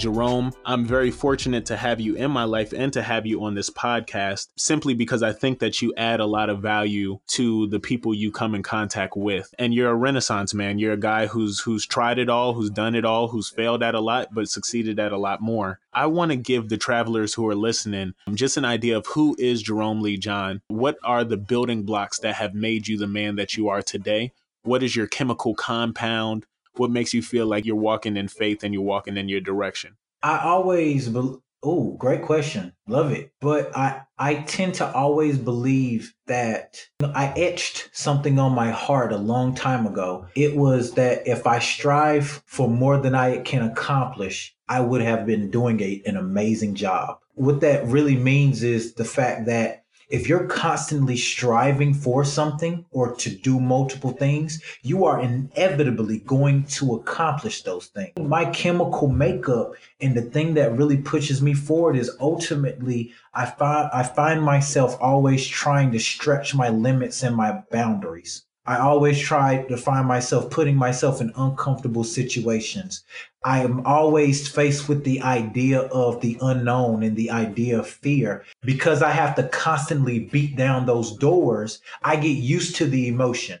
Jerome, I'm very fortunate to have you in my life and to have you on this podcast simply because I think that you add a lot of value to the people you come in contact with. And you're a renaissance man. You're a guy who's who's tried it all, who's done it all, who's failed at a lot but succeeded at a lot more. I want to give the travelers who are listening just an idea of who is Jerome Lee John. What are the building blocks that have made you the man that you are today? What is your chemical compound? What makes you feel like you're walking in faith and you're walking in your direction? I always, be- oh, great question. Love it. But I, I tend to always believe that I etched something on my heart a long time ago. It was that if I strive for more than I can accomplish, I would have been doing a, an amazing job. What that really means is the fact that if you're constantly striving for something or to do multiple things, you are inevitably going to accomplish those things. My chemical makeup and the thing that really pushes me forward is ultimately I find I find myself always trying to stretch my limits and my boundaries. I always try to find myself putting myself in uncomfortable situations. I am always faced with the idea of the unknown and the idea of fear. Because I have to constantly beat down those doors, I get used to the emotion.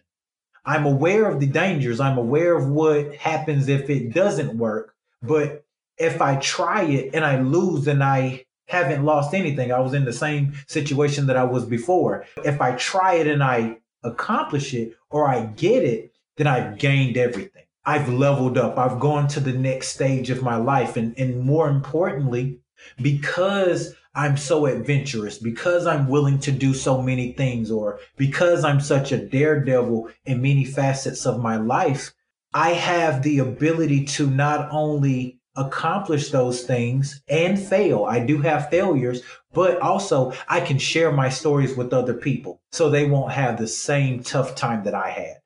I'm aware of the dangers. I'm aware of what happens if it doesn't work. But if I try it and I lose and I haven't lost anything, I was in the same situation that I was before. If I try it and I accomplish it or I get it, then I've gained everything. I've leveled up. I've gone to the next stage of my life. And, and more importantly, because I'm so adventurous, because I'm willing to do so many things, or because I'm such a daredevil in many facets of my life, I have the ability to not only accomplish those things and fail. I do have failures, but also I can share my stories with other people so they won't have the same tough time that I had.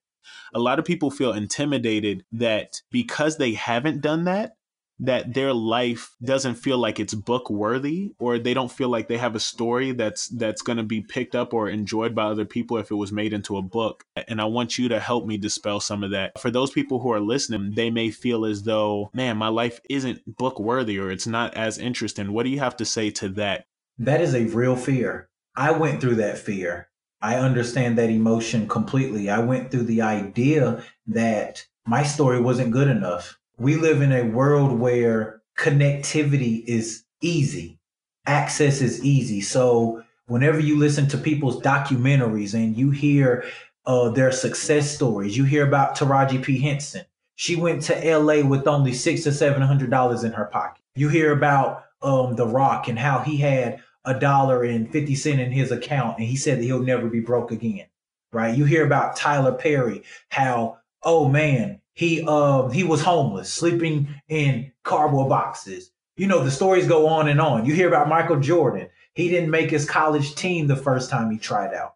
A lot of people feel intimidated that because they haven't done that, that their life doesn't feel like it's book worthy or they don't feel like they have a story that's that's going to be picked up or enjoyed by other people if it was made into a book. And i want you to help me dispel some of that. For those people who are listening they may feel as though man my life isn't book worthy or it's not as interesting. What do you have to say to that that is a real fear i went through that fear i understand that emotion completely i went through the idea that my story wasn't good enough we live in a world where connectivity is easy, access is easy. So whenever you listen to people's documentaries and you hear uh, their success stories, you hear about Taraji P. Henson. She went to LA with only six or seven hundred dollars in her pocket. You hear about um, The Rock and how he had a dollar and 50 cent in his account and he said that he'll never be broke again. Right? You hear about Tyler Perry, how, oh man, he um he was homeless, sleeping in cardboard boxes. You know, the stories go on and on. You hear about Michael Jordan. He didn't make his college team the first time he tried out.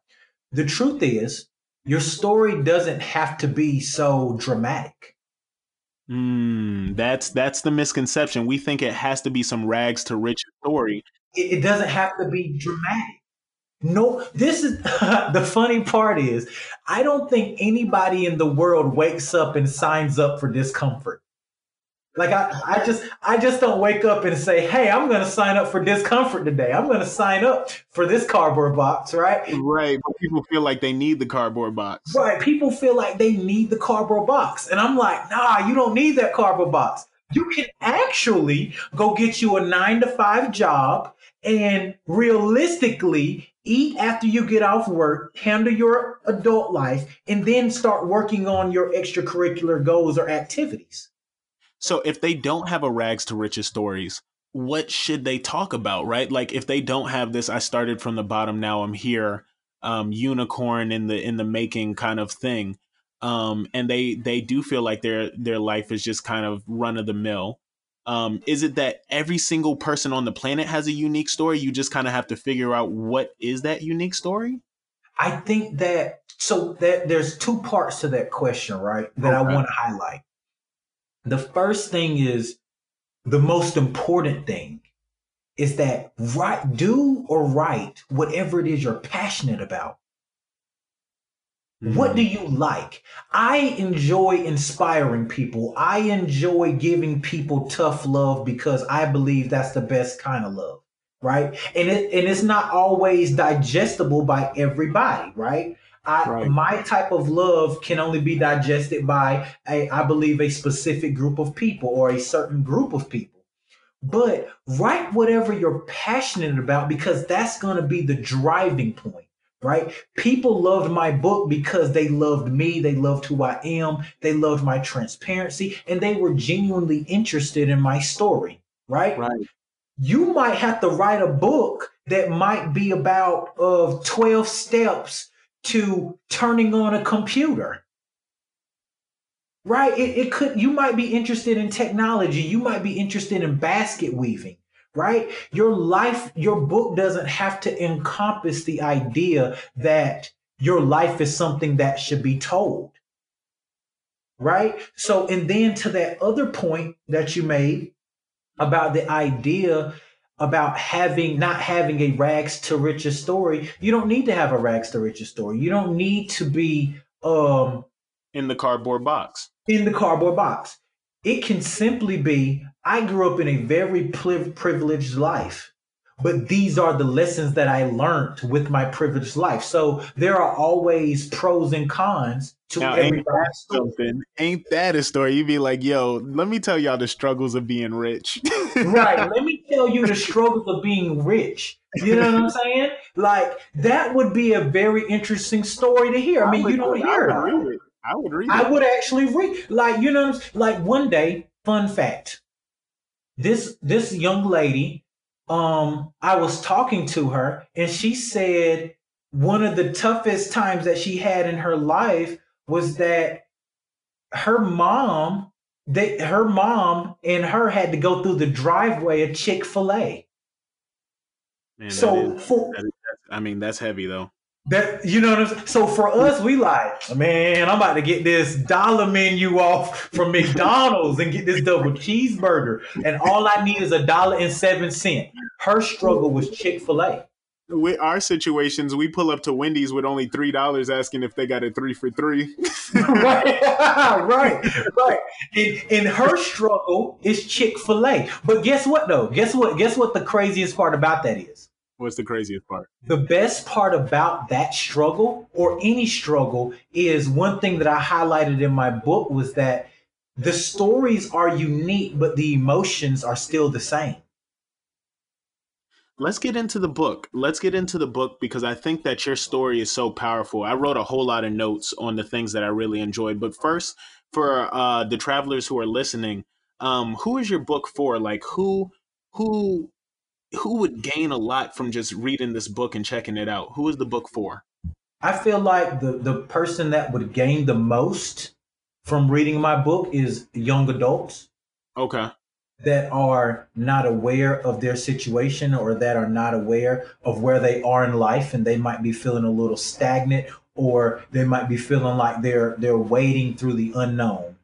The truth is, your story doesn't have to be so dramatic. Mm, that's that's the misconception. We think it has to be some rags to riches story. It, it doesn't have to be dramatic. No, this is the funny part is I don't think anybody in the world wakes up and signs up for discomfort. Like I, I just I just don't wake up and say, hey, I'm gonna sign up for discomfort today. I'm gonna sign up for this cardboard box, right? Right. But people feel like they need the cardboard box. Right. People feel like they need the cardboard box. And I'm like, nah, you don't need that cardboard box. You can actually go get you a nine to five job and realistically eat after you get off work, handle your adult life, and then start working on your extracurricular goals or activities. So if they don't have a rags to riches stories, what should they talk about, right? Like if they don't have this, I started from the bottom, now I'm here, um, unicorn in the in the making kind of thing. Um, and they they do feel like their their life is just kind of run of the mill um, is it that every single person on the planet has a unique story? You just kind of have to figure out what is that unique story? I think that so that there's two parts to that question, right? That okay. I want to highlight. The first thing is the most important thing is that write, do or write whatever it is you're passionate about. Mm-hmm. What do you like? I enjoy inspiring people. I enjoy giving people tough love because I believe that's the best kind of love, right? And it and it's not always digestible by everybody, right? I, right. my type of love can only be digested by a, I believe a specific group of people or a certain group of people. But write whatever you're passionate about because that's going to be the driving point right? People loved my book because they loved me, they loved who I am, they loved my transparency, and they were genuinely interested in my story, right? Right. You might have to write a book that might be about of 12 steps to turning on a computer. Right? It, it could you might be interested in technology, you might be interested in basket weaving right? Your life, your book doesn't have to encompass the idea that your life is something that should be told. Right? So, and then to that other point that you made about the idea about having not having a rags to riches story, you don't need to have a rags to riches story. You don't need to be um in the cardboard box. In the cardboard box. It can simply be I grew up in a very privileged life, but these are the lessons that I learned with my privileged life. So there are always pros and cons to now, ain't that something? Ain't that a story? You'd be like, yo, let me tell y'all the struggles of being rich. right. Let me tell you the struggles of being rich. You know what I'm saying? Like that would be a very interesting story to hear. I mean, I you don't hear it. it. I would read. It. I would actually read. Like you know, like one day. Fun fact: this this young lady um i was talking to her and she said one of the toughest times that she had in her life was that her mom they her mom and her had to go through the driveway of chick-fil-a Man, so is, for, is, i mean that's heavy though that you know what I'm saying? So for us, we like, man, I'm about to get this dollar menu off from McDonald's and get this double cheeseburger. And all I need is a dollar and seven cent. Her struggle was Chick-fil-A. With our situations, we pull up to Wendy's with only three dollars, asking if they got a three for three. right, right, right. And, and her struggle is Chick Fil A. But guess what, though? Guess what? Guess what? The craziest part about that is What's the craziest part? The best part about that struggle or any struggle is one thing that I highlighted in my book was that the stories are unique, but the emotions are still the same. Let's get into the book. Let's get into the book because I think that your story is so powerful. I wrote a whole lot of notes on the things that I really enjoyed. But first, for uh, the travelers who are listening, um, who is your book for? Like who who who would gain a lot from just reading this book and checking it out? Who is the book for? I feel like the the person that would gain the most from reading my book is young adults. Okay. That are not aware of their situation or that are not aware of where they are in life and they might be feeling a little stagnant or they might be feeling like they're they're wading through the unknown.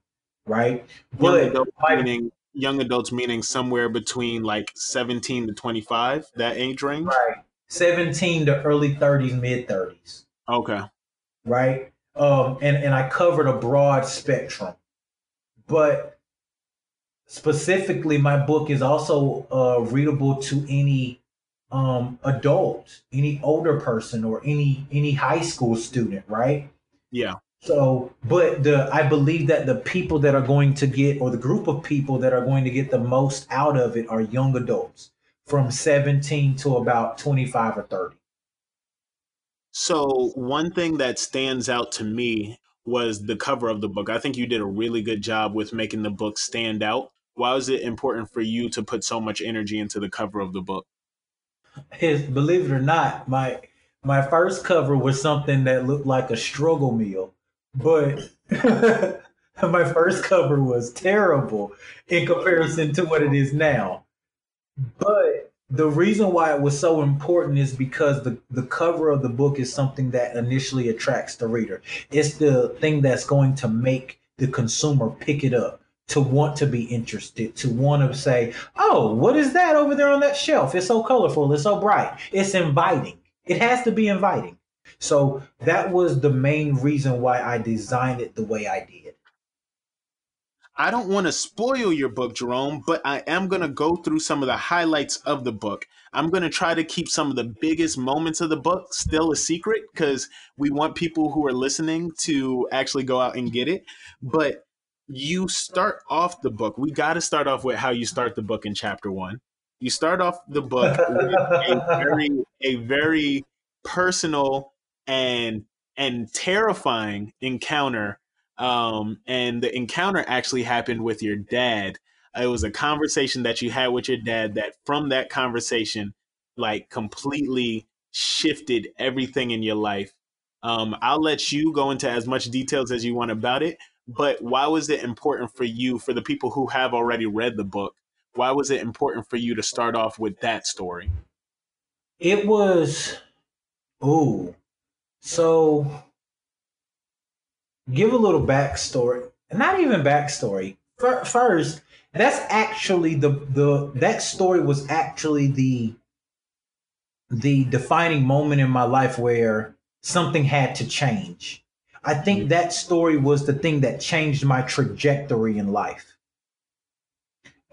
Right? But meaning young adults meaning somewhere between like 17 to 25 that age range? Right. 17 to early 30s mid 30s okay. Right? Um and and i covered a broad spectrum. But specifically my book is also uh readable to any um adult any older person or any any high school student right yeah so, but the I believe that the people that are going to get, or the group of people that are going to get the most out of it, are young adults from 17 to about 25 or 30. So, one thing that stands out to me was the cover of the book. I think you did a really good job with making the book stand out. Why was it important for you to put so much energy into the cover of the book? Believe it or not, my my first cover was something that looked like a struggle meal but my first cover was terrible in comparison to what it is now. But the reason why it was so important is because the, the cover of the book is something that initially attracts the reader. It's the thing that's going to make the consumer pick it up, to want to be interested, to want to say, oh, what is that over there on that shelf? It's so colorful, it's so bright, it's inviting. It has to be inviting. So that was the main reason why I designed it the way I did. I don't want to spoil your book, Jerome, but I am going to go through some of the highlights of the book. I'm going to try to keep some of the biggest moments of the book still a secret because we want people who are listening to actually go out and get it. But you start off the book. We got to start off with how you start the book in chapter one. You start off the book with a very, a very personal and and terrifying encounter um, and the encounter actually happened with your dad. It was a conversation that you had with your dad that from that conversation, like completely shifted everything in your life. Um, I'll let you go into as much details as you want about it, but why was it important for you, for the people who have already read the book, why was it important for you to start off with that story? It was, oh, so give a little backstory. Not even backstory. First, that's actually the the that story was actually the the defining moment in my life where something had to change. I think mm-hmm. that story was the thing that changed my trajectory in life.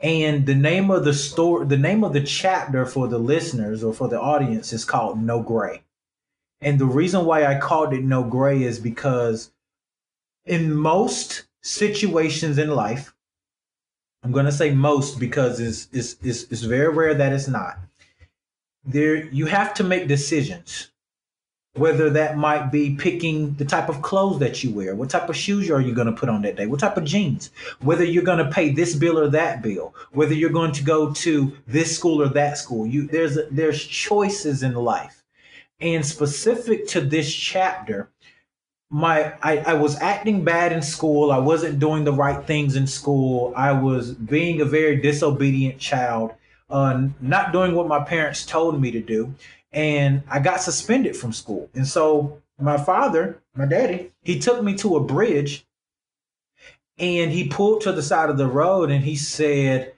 And the name of the story, the name of the chapter for the listeners or for the audience is called No Gray. And the reason why I called it No Gray is because in most situations in life, I'm going to say most because it's, it's, it's, it's very rare that it's not. There, you have to make decisions whether that might be picking the type of clothes that you wear, what type of shoes are you going to put on that day, what type of jeans, whether you're going to pay this bill or that bill, whether you're going to go to this school or that school. You there's there's choices in life, and specific to this chapter, my I, I was acting bad in school. I wasn't doing the right things in school. I was being a very disobedient child, uh, not doing what my parents told me to do, and I got suspended from school. And so my father, my daddy, he took me to a bridge, and he pulled to the side of the road, and he said,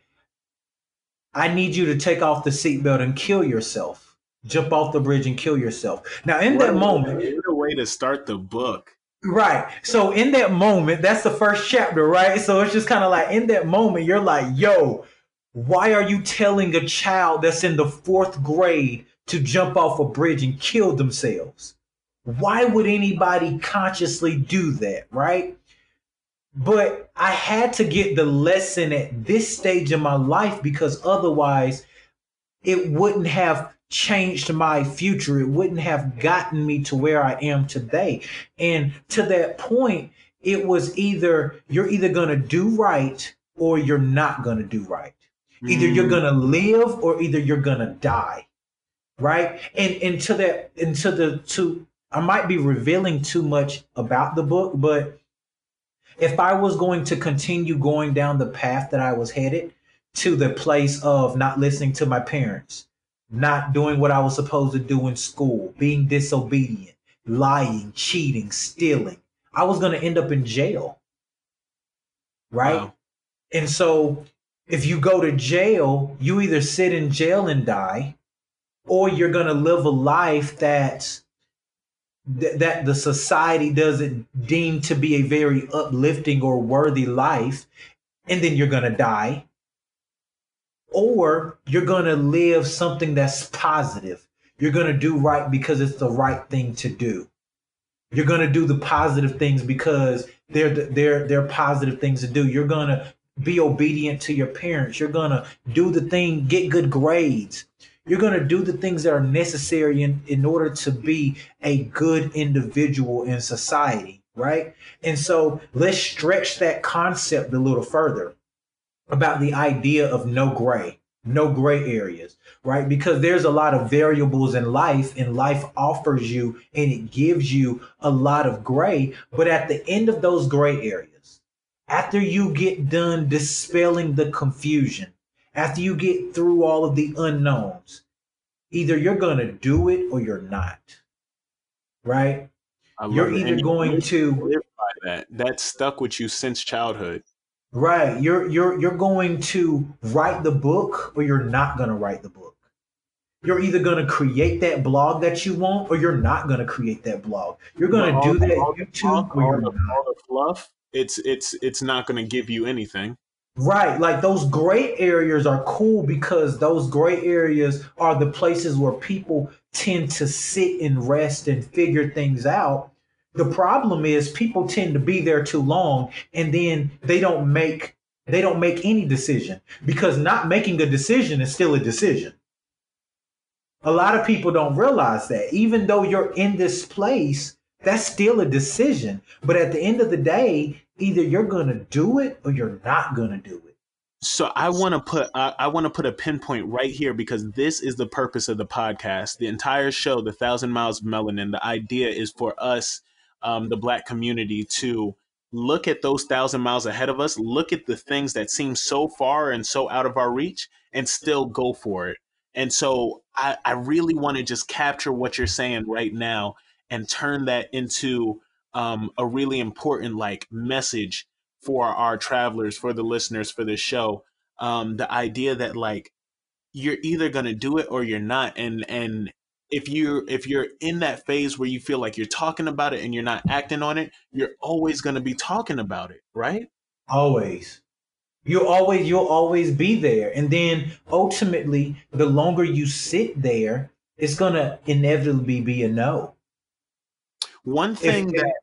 "I need you to take off the seatbelt and kill yourself." jump off the bridge and kill yourself. Now, in what that moment, what a way to start the book. Right. So in that moment, that's the first chapter, right? So it's just kind of like in that moment, you're like, yo, why are you telling a child that's in the fourth grade to jump off a bridge and kill themselves? Why would anybody consciously do that, right? But I had to get the lesson at this stage of my life because otherwise it wouldn't have changed my future. It wouldn't have gotten me to where I am today. And to that point, it was either you're either going to do right or you're not going to do right. Either you're going to mm. live or either you're going to die. Right? And into that and to the to I might be revealing too much about the book, but if I was going to continue going down the path that I was headed to the place of not listening to my parents, not doing what I was supposed to do in school, being disobedient, lying, cheating, stealing. I was going to end up in jail. Right? Wow. And so if you go to jail, you either sit in jail and die or you're going to live a life that that the society doesn't deem to be a very uplifting or worthy life and then you're going to die or you're going to live something that's positive. You're going to do right because it's the right thing to do. You're going to do the positive things because they're they're they're positive things to do. You're going to be obedient to your parents. You're going to do the thing, get good grades. You're going to do the things that are necessary in, in order to be a good individual in society, right? And so let's stretch that concept a little further about the idea of no gray, no gray areas, right? Because there's a lot of variables in life, and life offers you and it gives you a lot of gray. But at the end of those gray areas, after you get done dispelling the confusion, after you get through all of the unknowns, either you're going to do it or you're not, right? You're either going to that. Stuck with you since childhood. Right. You're you're you're going to write the book or you're not going to write the book. you're either going to create that blog that you want or you're not going to create that blog. You're going to do that all YouTube the, all, the, all the fluff. It's it's it's not going to give you anything. Right. Like those gray areas are cool because those gray areas are the places where people tend to sit and rest and figure things out. The problem is people tend to be there too long and then they don't make they don't make any decision because not making a decision is still a decision. A lot of people don't realize that even though you're in this place, that's still a decision. But at the end of the day, either you're going to do it or you're not going to do it. So I want to put I, I want to put a pinpoint right here because this is the purpose of the podcast. The entire show, the Thousand Miles of Melanin. The idea is for us, um, the Black community, to look at those thousand miles ahead of us, look at the things that seem so far and so out of our reach, and still go for it. And so I, I really want to just capture what you're saying right now and turn that into um, a really important like message for our travelers, for the listeners, for the show. Um, the idea that like you're either gonna do it or you're not, and and if you if you're in that phase where you feel like you're talking about it and you're not acting on it, you're always gonna be talking about it, right? Always. You'll always you'll always be there. And then ultimately, the longer you sit there, it's gonna inevitably be a no. One thing if, that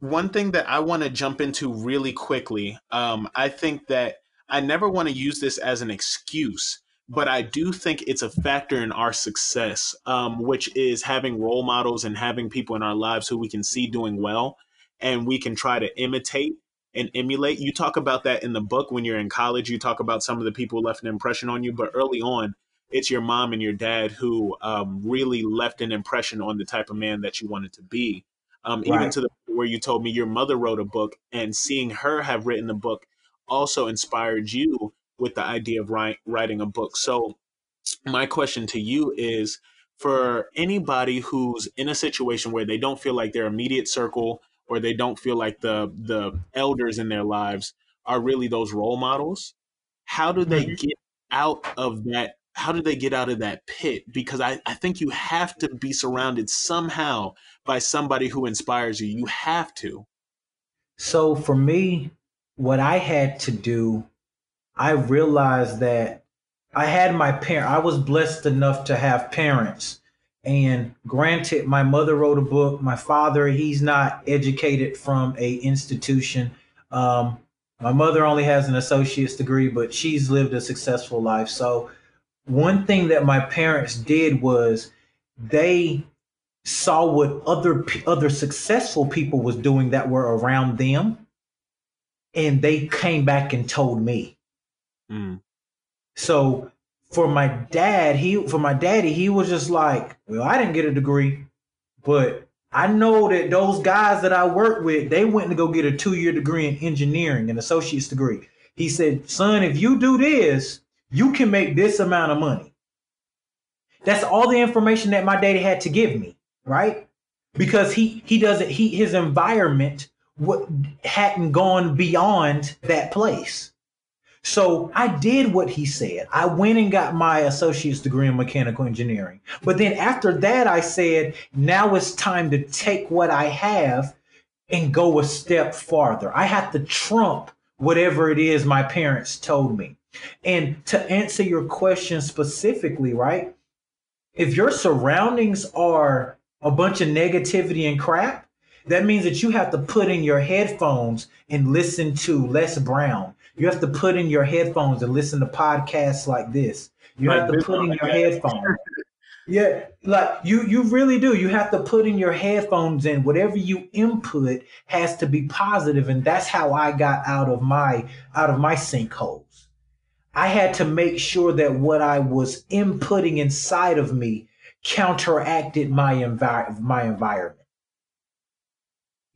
one thing that I want to jump into really quickly, um, I think that I never want to use this as an excuse, but I do think it's a factor in our success, um, which is having role models and having people in our lives who we can see doing well and we can try to imitate and emulate. You talk about that in the book when you're in college. You talk about some of the people who left an impression on you, but early on, it's your mom and your dad who um, really left an impression on the type of man that you wanted to be. Um, right. Even to the where you told me your mother wrote a book, and seeing her have written a book also inspired you with the idea of write, writing a book. So, my question to you is for anybody who's in a situation where they don't feel like their immediate circle or they don't feel like the the elders in their lives are really those role models how do they mm-hmm. get out of that how do they get out of that pit because I, I think you have to be surrounded somehow by somebody who inspires you you have to so for me what i had to do i realized that i had my parent i was blessed enough to have parents and granted, my mother wrote a book. My father, he's not educated from a institution. Um, my mother only has an associate's degree, but she's lived a successful life. So one thing that my parents did was they saw what other other successful people was doing that were around them and they came back and told me mm. so for my dad, he for my daddy, he was just like, well, I didn't get a degree, but I know that those guys that I work with, they went to go get a two-year degree in engineering, an associate's degree. He said, son, if you do this, you can make this amount of money. That's all the information that my daddy had to give me, right? Because he he doesn't he his environment what hadn't gone beyond that place. So I did what he said. I went and got my associate's degree in mechanical engineering. But then after that, I said, now it's time to take what I have and go a step farther. I have to trump whatever it is my parents told me. And to answer your question specifically, right? If your surroundings are a bunch of negativity and crap, that means that you have to put in your headphones and listen to Les Brown. You have to put in your headphones and listen to podcasts like this. You like have to put in your headphones. Yeah, like you you really do. You have to put in your headphones and whatever you input has to be positive and that's how I got out of my out of my sinkholes. I had to make sure that what I was inputting inside of me counteracted my envi- my environment.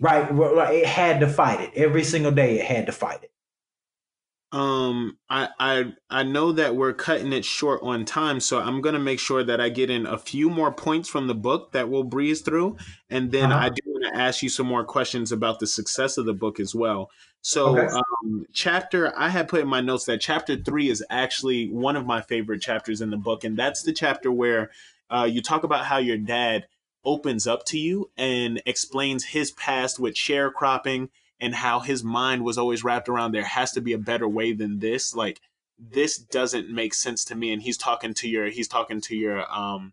Right, right, it had to fight it. Every single day it had to fight it. Um, I I I know that we're cutting it short on time, so I'm gonna make sure that I get in a few more points from the book that we'll breeze through, and then uh-huh. I do want want to ask you some more questions about the success of the book as well. So, okay. um, chapter I had put in my notes that chapter three is actually one of my favorite chapters in the book, and that's the chapter where uh, you talk about how your dad opens up to you and explains his past with sharecropping and how his mind was always wrapped around there has to be a better way than this. Like this doesn't make sense to me. And he's talking to your he's talking to your um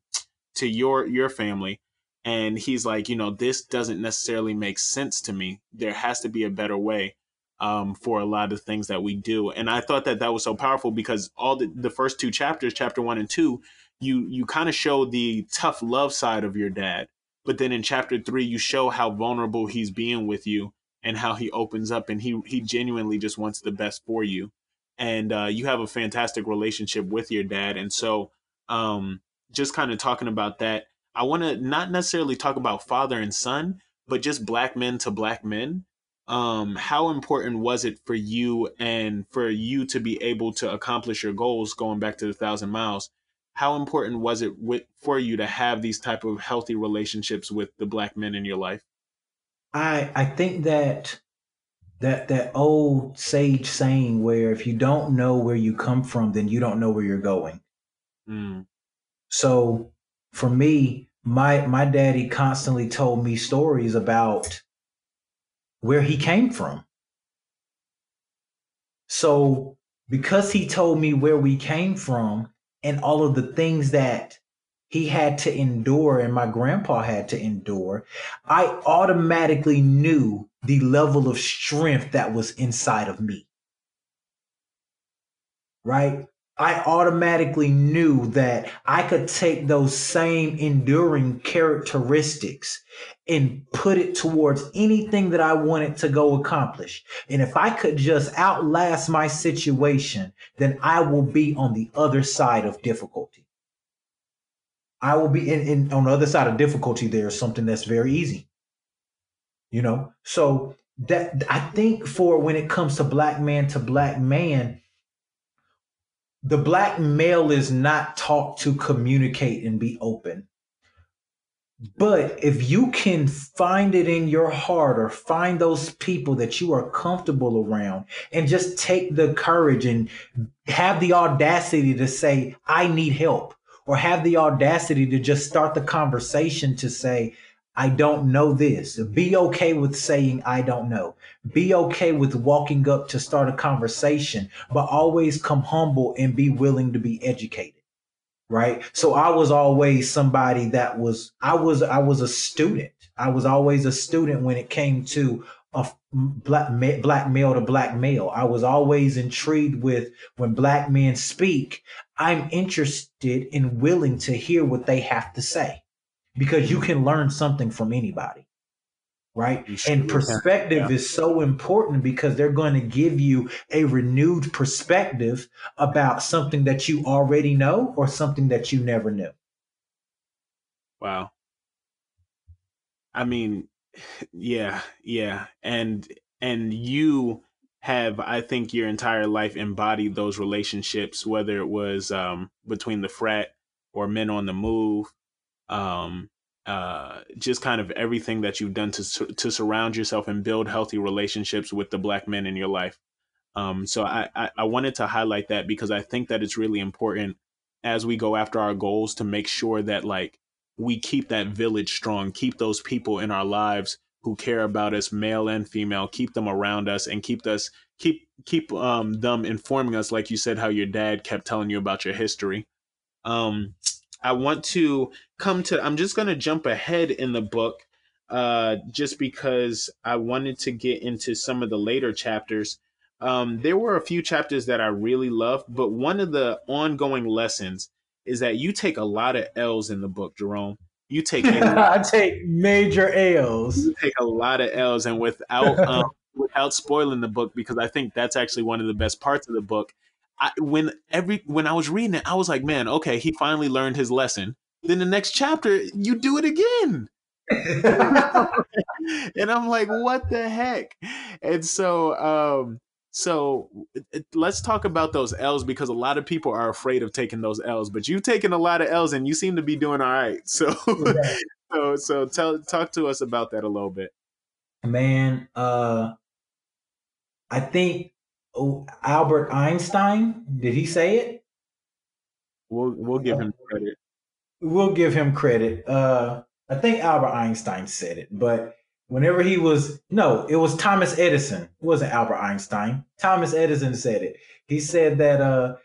to your your family and he's like, you know, this doesn't necessarily make sense to me. There has to be a better way um, for a lot of things that we do. And I thought that that was so powerful because all the, the first two chapters, chapter one and two, you you kind of show the tough love side of your dad, but then in chapter three, you show how vulnerable he's being with you and how he opens up and he he genuinely just wants the best for you. And uh, you have a fantastic relationship with your dad. And so, um, just kind of talking about that, I want to not necessarily talk about father and son, but just black men to black men um, how important was it for you and for you to be able to accomplish your goals going back to the thousand miles how important was it with, for you to have these type of healthy relationships with the black men in your life i i think that that that old sage saying where if you don't know where you come from then you don't know where you're going mm. so for me my my daddy constantly told me stories about where he came from. So, because he told me where we came from and all of the things that he had to endure and my grandpa had to endure, I automatically knew the level of strength that was inside of me. Right? I automatically knew that I could take those same enduring characteristics and put it towards anything that I wanted to go accomplish. And if I could just outlast my situation, then I will be on the other side of difficulty. I will be in, in on the other side of difficulty. There's something that's very easy. You know, so that I think for when it comes to black man to black man, the black male is not taught to communicate and be open. But if you can find it in your heart or find those people that you are comfortable around and just take the courage and have the audacity to say, I need help, or have the audacity to just start the conversation to say, I don't know this. Be okay with saying, I don't know. Be okay with walking up to start a conversation, but always come humble and be willing to be educated. Right. So I was always somebody that was, I was, I was a student. I was always a student when it came to a black, black male to black male. I was always intrigued with when black men speak, I'm interested and willing to hear what they have to say because you can learn something from anybody right? And perspective yeah. is so important because they're going to give you a renewed perspective about something that you already know or something that you never knew. Wow. I mean yeah yeah. And and you have i think your entire life embodied those relationships whether it was um between the frat or men on the move um, uh, just kind of everything that you've done to to surround yourself and build healthy relationships with the black men in your life. Um, so I, I, I wanted to highlight that because I think that it's really important as we go after our goals to make sure that like we keep that village strong, keep those people in our lives who care about us, male and female, keep them around us and keep us keep keep um, them informing us, like you said, how your dad kept telling you about your history. Um, I want to come to, I'm just going to jump ahead in the book uh, just because I wanted to get into some of the later chapters. Um, there were a few chapters that I really loved, but one of the ongoing lessons is that you take a lot of L's in the book, Jerome. You take I take major L's. You take a lot of L's, and without um, without spoiling the book, because I think that's actually one of the best parts of the book. I, when every when I was reading it, I was like, man, okay, he finally learned his lesson. Then the next chapter, you do it again. and I'm like, what the heck? And so, um, so let's talk about those L's because a lot of people are afraid of taking those L's, but you've taken a lot of L's and you seem to be doing all right. So so so tell talk to us about that a little bit. Man, uh I think Albert Einstein, did he say it? We'll we'll give him credit. We'll give him credit. Uh I think Albert Einstein said it, but whenever he was no, it was Thomas Edison. It wasn't Albert Einstein. Thomas Edison said it. He said that uh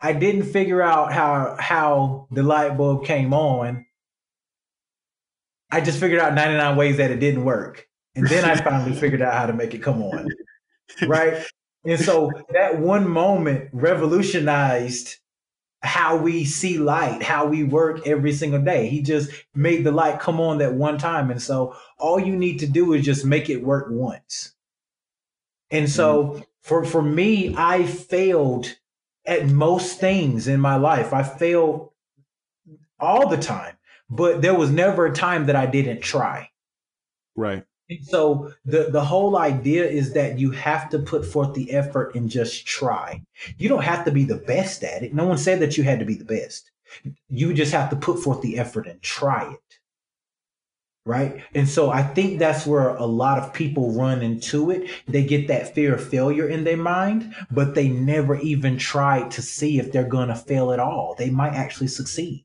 I didn't figure out how how the light bulb came on. I just figured out 99 ways that it didn't work. And then I finally figured out how to make it come on. Right? And so that one moment revolutionized how we see light, how we work every single day. He just made the light come on that one time. And so all you need to do is just make it work once. And so mm-hmm. for for me, I failed at most things in my life. I failed all the time, but there was never a time that I didn't try. Right. So the the whole idea is that you have to put forth the effort and just try. You don't have to be the best at it. No one said that you had to be the best. You just have to put forth the effort and try it. Right. And so I think that's where a lot of people run into it. They get that fear of failure in their mind, but they never even try to see if they're going to fail at all. They might actually succeed.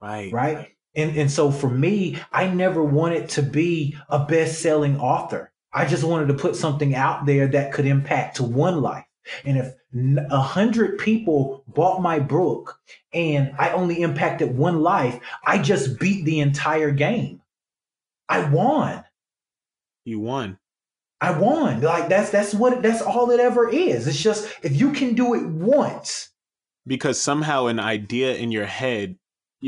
Right. Right. And, and so for me, I never wanted to be a best selling author. I just wanted to put something out there that could impact to one life. And if a hundred people bought my book and I only impacted one life, I just beat the entire game. I won. You won. I won. Like that's that's what that's all it ever is. It's just if you can do it once. Because somehow an idea in your head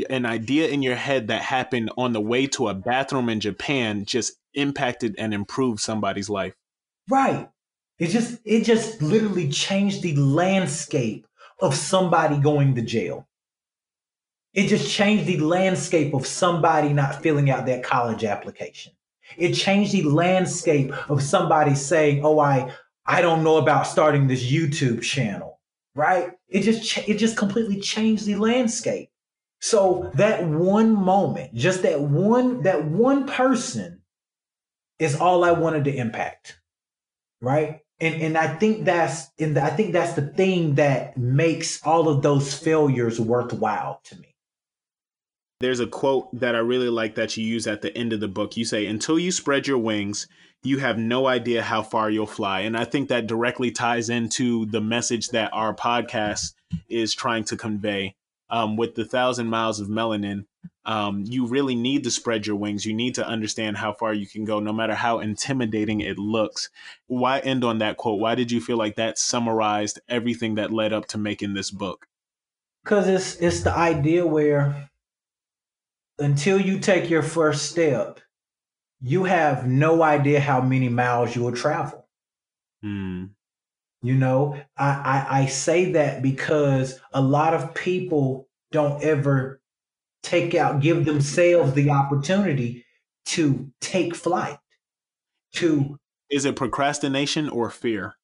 an idea in your head that happened on the way to a bathroom in Japan just impacted and improved somebody's life. Right. It just it just literally changed the landscape of somebody going to jail. It just changed the landscape of somebody not filling out their college application. It changed the landscape of somebody saying, "Oh, I I don't know about starting this YouTube channel." Right? It just it just completely changed the landscape. So that one moment, just that one, that one person is all I wanted to impact. Right. And and I think that's the, I think that's the thing that makes all of those failures worthwhile to me. There's a quote that I really like that you use at the end of the book. You say, Until you spread your wings, you have no idea how far you'll fly. And I think that directly ties into the message that our podcast is trying to convey um, with the thousand miles of melanin, um, you really need to spread your wings. You need to understand how far you can go, no matter how intimidating it looks. Why end on that quote? Why did you feel like that summarized everything that led up to making this book? Because it's it's the idea where until you take your first step, you have no idea how many miles you will travel. Hmm. You know, I, I, I say that because a lot of people don't ever take out, give themselves the opportunity to take flight. To is it procrastination or fear?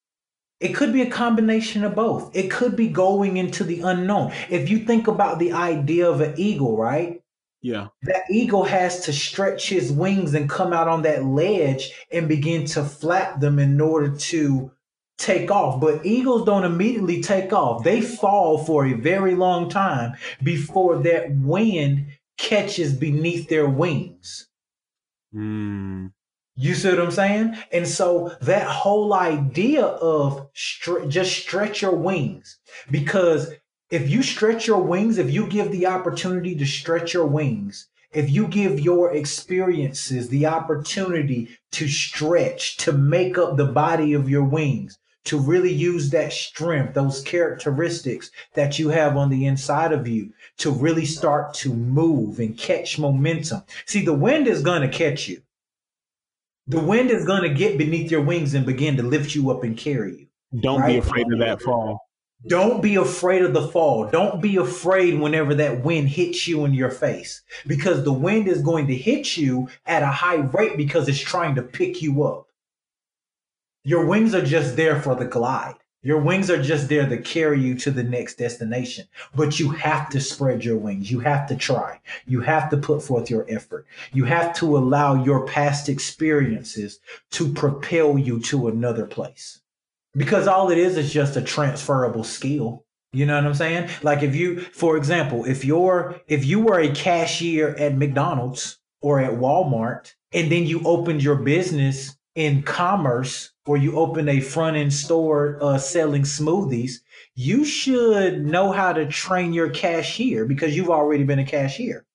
It could be a combination of both. It could be going into the unknown. If you think about the idea of an eagle, right? Yeah. That eagle has to stretch his wings and come out on that ledge and begin to flap them in order to take off, but eagles don't immediately take off. They fall for a very long time before that wind catches beneath their wings. Mm. You see what I'm saying? And so that whole idea of stre- just stretch your wings, because if you stretch your wings, if you give the opportunity to stretch your wings, if you give your experiences the opportunity to stretch, to make up the body of your wings, to really use that strength, those characteristics that you have on the inside of you to really start to move and catch momentum. See, the wind is going to catch you. The wind is going to get beneath your wings and begin to lift you up and carry you. Don't right? be afraid of that fall. Don't be afraid of the fall. Don't be afraid whenever that wind hits you in your face because the wind is going to hit you at a high rate because it's trying to pick you up. Your wings are just there for the glide. Your wings are just there to carry you to the next destination, but you have to spread your wings. You have to try. You have to put forth your effort. You have to allow your past experiences to propel you to another place because all it is is just a transferable skill. You know what I'm saying? Like if you, for example, if you're, if you were a cashier at McDonald's or at Walmart and then you opened your business in commerce or you open a front end store uh, selling smoothies, you should know how to train your cashier because you've already been a cashier.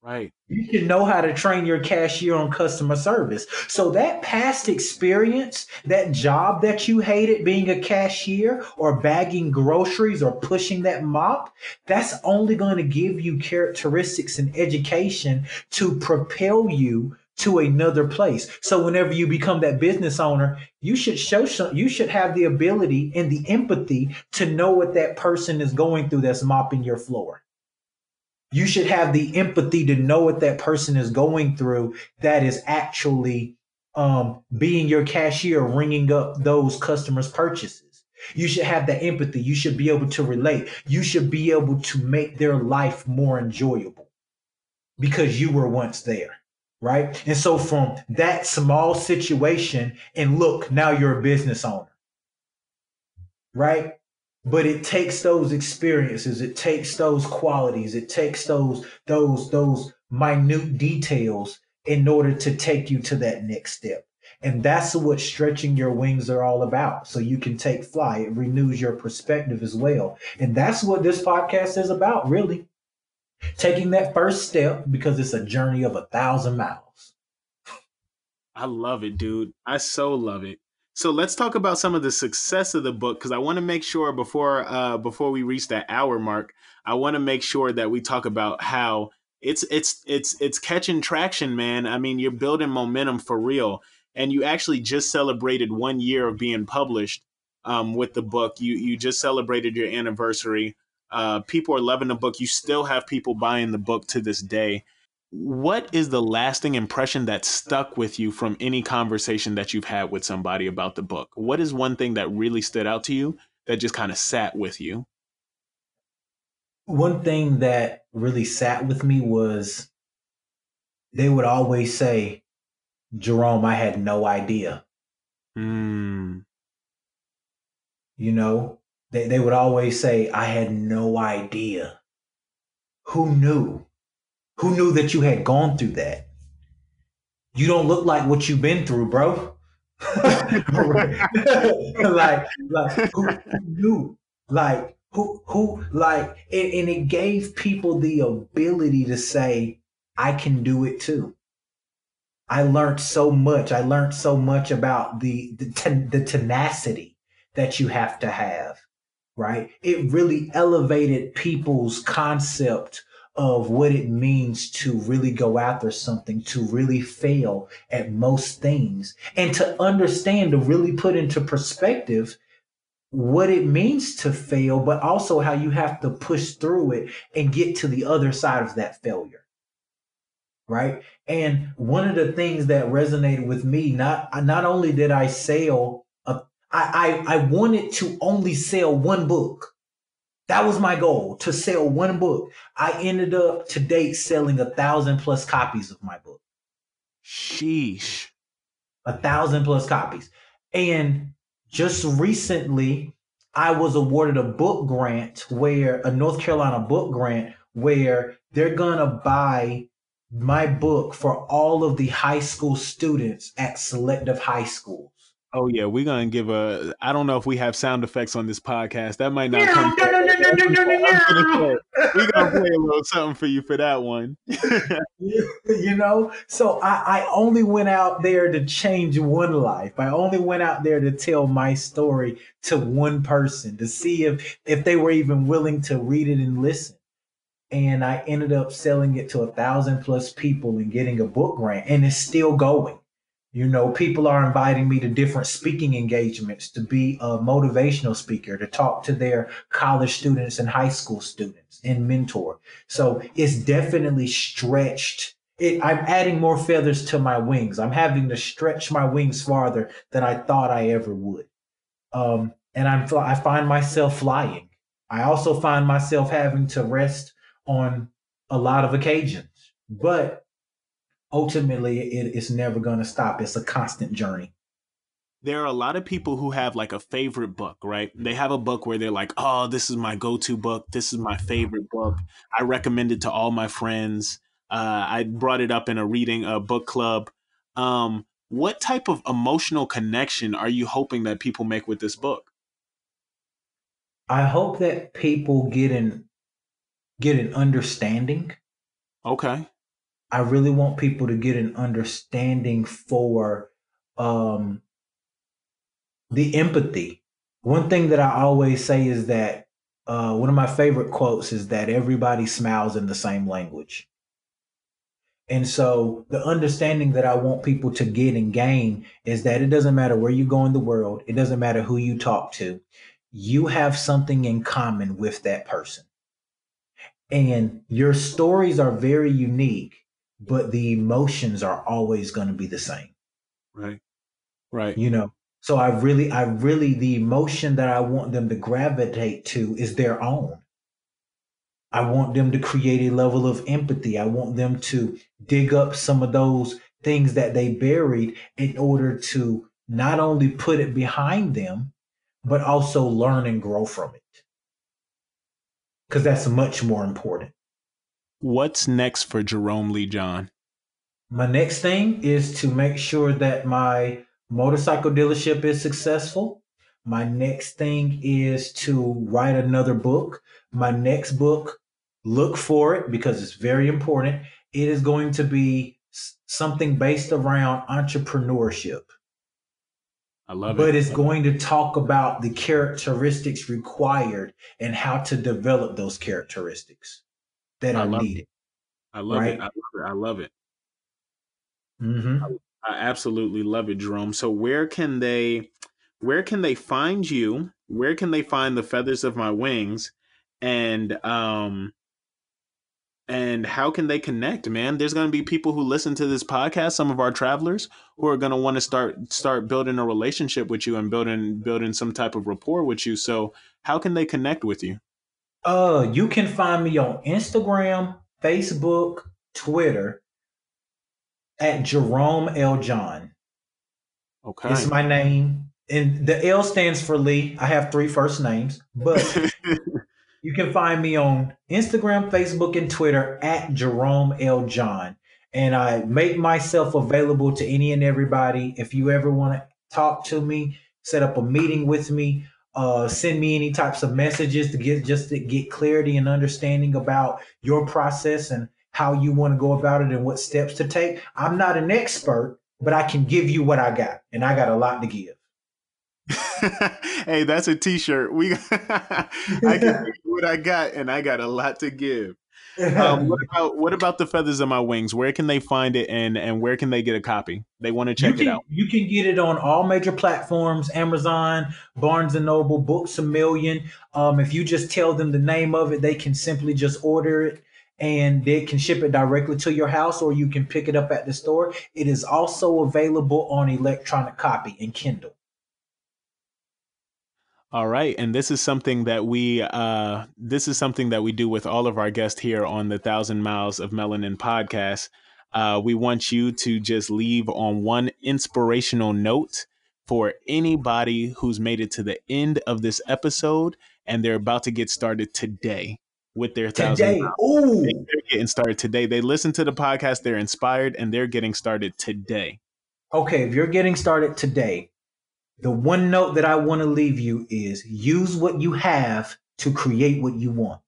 Right. You should know how to train your cashier on customer service. So that past experience, that job that you hated being a cashier or bagging groceries or pushing that mop, that's only going to give you characteristics and education to propel you to another place. So whenever you become that business owner, you should show some, you should have the ability and the empathy to know what that person is going through that's mopping your floor. You should have the empathy to know what that person is going through that is actually um, being your cashier, ringing up those customers' purchases. You should have that empathy. You should be able to relate. You should be able to make their life more enjoyable because you were once there right? And so from that small situation, and look, now you're a business owner, right? But it takes those experiences, it takes those qualities, it takes those those those minute details in order to take you to that next step. And that's what stretching your wings are all about. So you can take flight. It renews your perspective as well. And that's what this podcast is about, really taking that first step because it's a journey of a thousand miles. I love it, dude. I so love it. So let's talk about some of the success of the book because I want to make sure before uh, before we reach that hour mark, I want to make sure that we talk about how it's it's it's it's catching traction, man. I mean, you're building momentum for real, and you actually just celebrated one year of being published um, with the book. You you just celebrated your anniversary. Uh, people are loving the book. You still have people buying the book to this day. What is the lasting impression that stuck with you from any conversation that you've had with somebody about the book? What is one thing that really stood out to you that just kind of sat with you? One thing that really sat with me was they would always say, Jerome, I had no idea. Mm. You know, they, they would always say, I had no idea. Who knew? Who knew that you had gone through that? You don't look like what you've been through, bro. like, like who, who knew? Like, who, who, like, and, and it gave people the ability to say, I can do it too. I learned so much. I learned so much about the the, ten, the tenacity that you have to have right? It really elevated people's concept of what it means to really go after something, to really fail at most things, and to understand, to really put into perspective what it means to fail, but also how you have to push through it and get to the other side of that failure. Right. And one of the things that resonated with me, not not only did I sail I, I, I wanted to only sell one book. That was my goal to sell one book. I ended up to date selling a thousand plus copies of my book. Sheesh. A thousand plus copies. And just recently, I was awarded a book grant where a North Carolina book grant where they're going to buy my book for all of the high school students at selective high schools. Oh yeah, we're gonna give a. I don't know if we have sound effects on this podcast. That might not come. We're gonna play a little something for you for that one. you know, so I, I only went out there to change one life. I only went out there to tell my story to one person to see if if they were even willing to read it and listen. And I ended up selling it to a thousand plus people and getting a book grant, and it's still going you know, people are inviting me to different speaking engagements to be a motivational speaker, to talk to their college students and high school students and mentor. So it's definitely stretched. It, I'm adding more feathers to my wings. I'm having to stretch my wings farther than I thought I ever would. Um, and I'm I find myself flying. I also find myself having to rest on a lot of occasions, but ultimately it's never going to stop. It's a constant journey there are a lot of people who have like a favorite book, right? They have a book where they're like, oh, this is my go to book. This is my favorite book. I recommend it to all my friends. Uh, I brought it up in a reading, a book club. Um, what type of emotional connection are you hoping that people make with this book? I hope that people get an get an understanding. Okay. I really want people to get an understanding for um the empathy. One thing that I always say is that uh, one of my favorite quotes is that everybody smiles in the same language. And so the understanding that I want people to get and gain is that it doesn't matter where you go in the world, it doesn't matter who you talk to, you have something in common with that person. And your stories are very unique, but the emotions are always going to be the same. Right. Right. You know, so I really, I really, the emotion that I want them to gravitate to is their own. I want them to create a level of empathy. I want them to dig up some of those things that they buried in order to not only put it behind them, but also learn and grow from it. Because that's much more important. What's next for Jerome Lee John? My next thing is to make sure that my motorcycle dealership is successful. My next thing is to write another book. My next book, look for it because it's very important. It is going to be something based around entrepreneurship. I love but it. But it's going to talk about the characteristics required and how to develop those characteristics that I are needed. It. I love right? it. I love it. I love it. Mm-hmm. I absolutely love it, Jerome. So where can they where can they find you? Where can they find the feathers of my wings? And um and how can they connect, man? There's going to be people who listen to this podcast, some of our travelers who are going to want to start start building a relationship with you and building building some type of rapport with you. So, how can they connect with you? Uh, you can find me on Instagram, Facebook, Twitter at Jerome L. John. Okay. It's my name. And the L stands for Lee. I have three first names, but you can find me on Instagram, Facebook, and Twitter at Jerome L. John. And I make myself available to any and everybody. If you ever want to talk to me, set up a meeting with me, uh, send me any types of messages to get just to get clarity and understanding about your process and how you want to go about it and what steps to take. I'm not an expert, but I can give you what I got, and I got a lot to give. hey, that's a T-shirt. We, I can what I got, and I got a lot to give. Um, what about what about the feathers of my wings? Where can they find it, and and where can they get a copy? They want to check can, it out. You can get it on all major platforms: Amazon, Barnes and Noble, Books a Million. Um, if you just tell them the name of it, they can simply just order it and they can ship it directly to your house or you can pick it up at the store. It is also available on electronic copy and Kindle. All right, and this is something that we uh, this is something that we do with all of our guests here on the Thousand Miles of Melanin podcast. Uh, we want you to just leave on one inspirational note for anybody who's made it to the end of this episode and they're about to get started today with their today. Ooh. They're getting started today. They listen to the podcast, they're inspired, and they're getting started today. Okay, if you're getting started today, the one note that I want to leave you is use what you have to create what you want.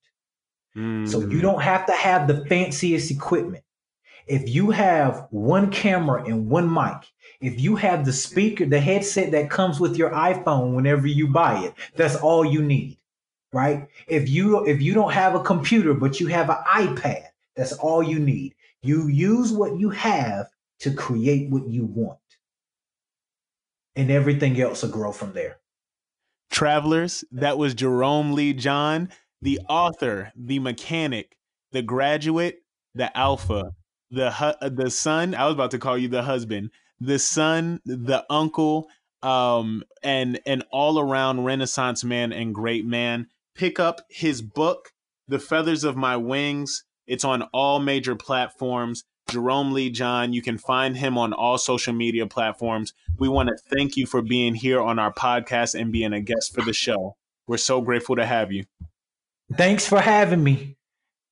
So you mm. don't have to have the fanciest equipment. If you have one camera and one mic, if you have the speaker, the headset that comes with your iPhone whenever you buy it, that's all you need right? If you if you don't have a computer but you have an iPad, that's all you need. You use what you have to create what you want. And everything else will grow from there. Travelers, that was Jerome Lee John, the author, the mechanic, the graduate, the alpha, the hu- the son. I was about to call you the husband, the son, the uncle, um, and an all around Renaissance man and great man. Pick up his book, The Feathers of My Wings. It's on all major platforms. Jerome Lee John. You can find him on all social media platforms. We want to thank you for being here on our podcast and being a guest for the show. We're so grateful to have you. Thanks for having me.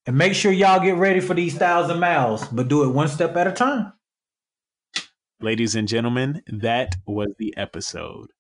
And make sure y'all get ready for these thousand miles, but do it one step at a time. Ladies and gentlemen, that was the episode.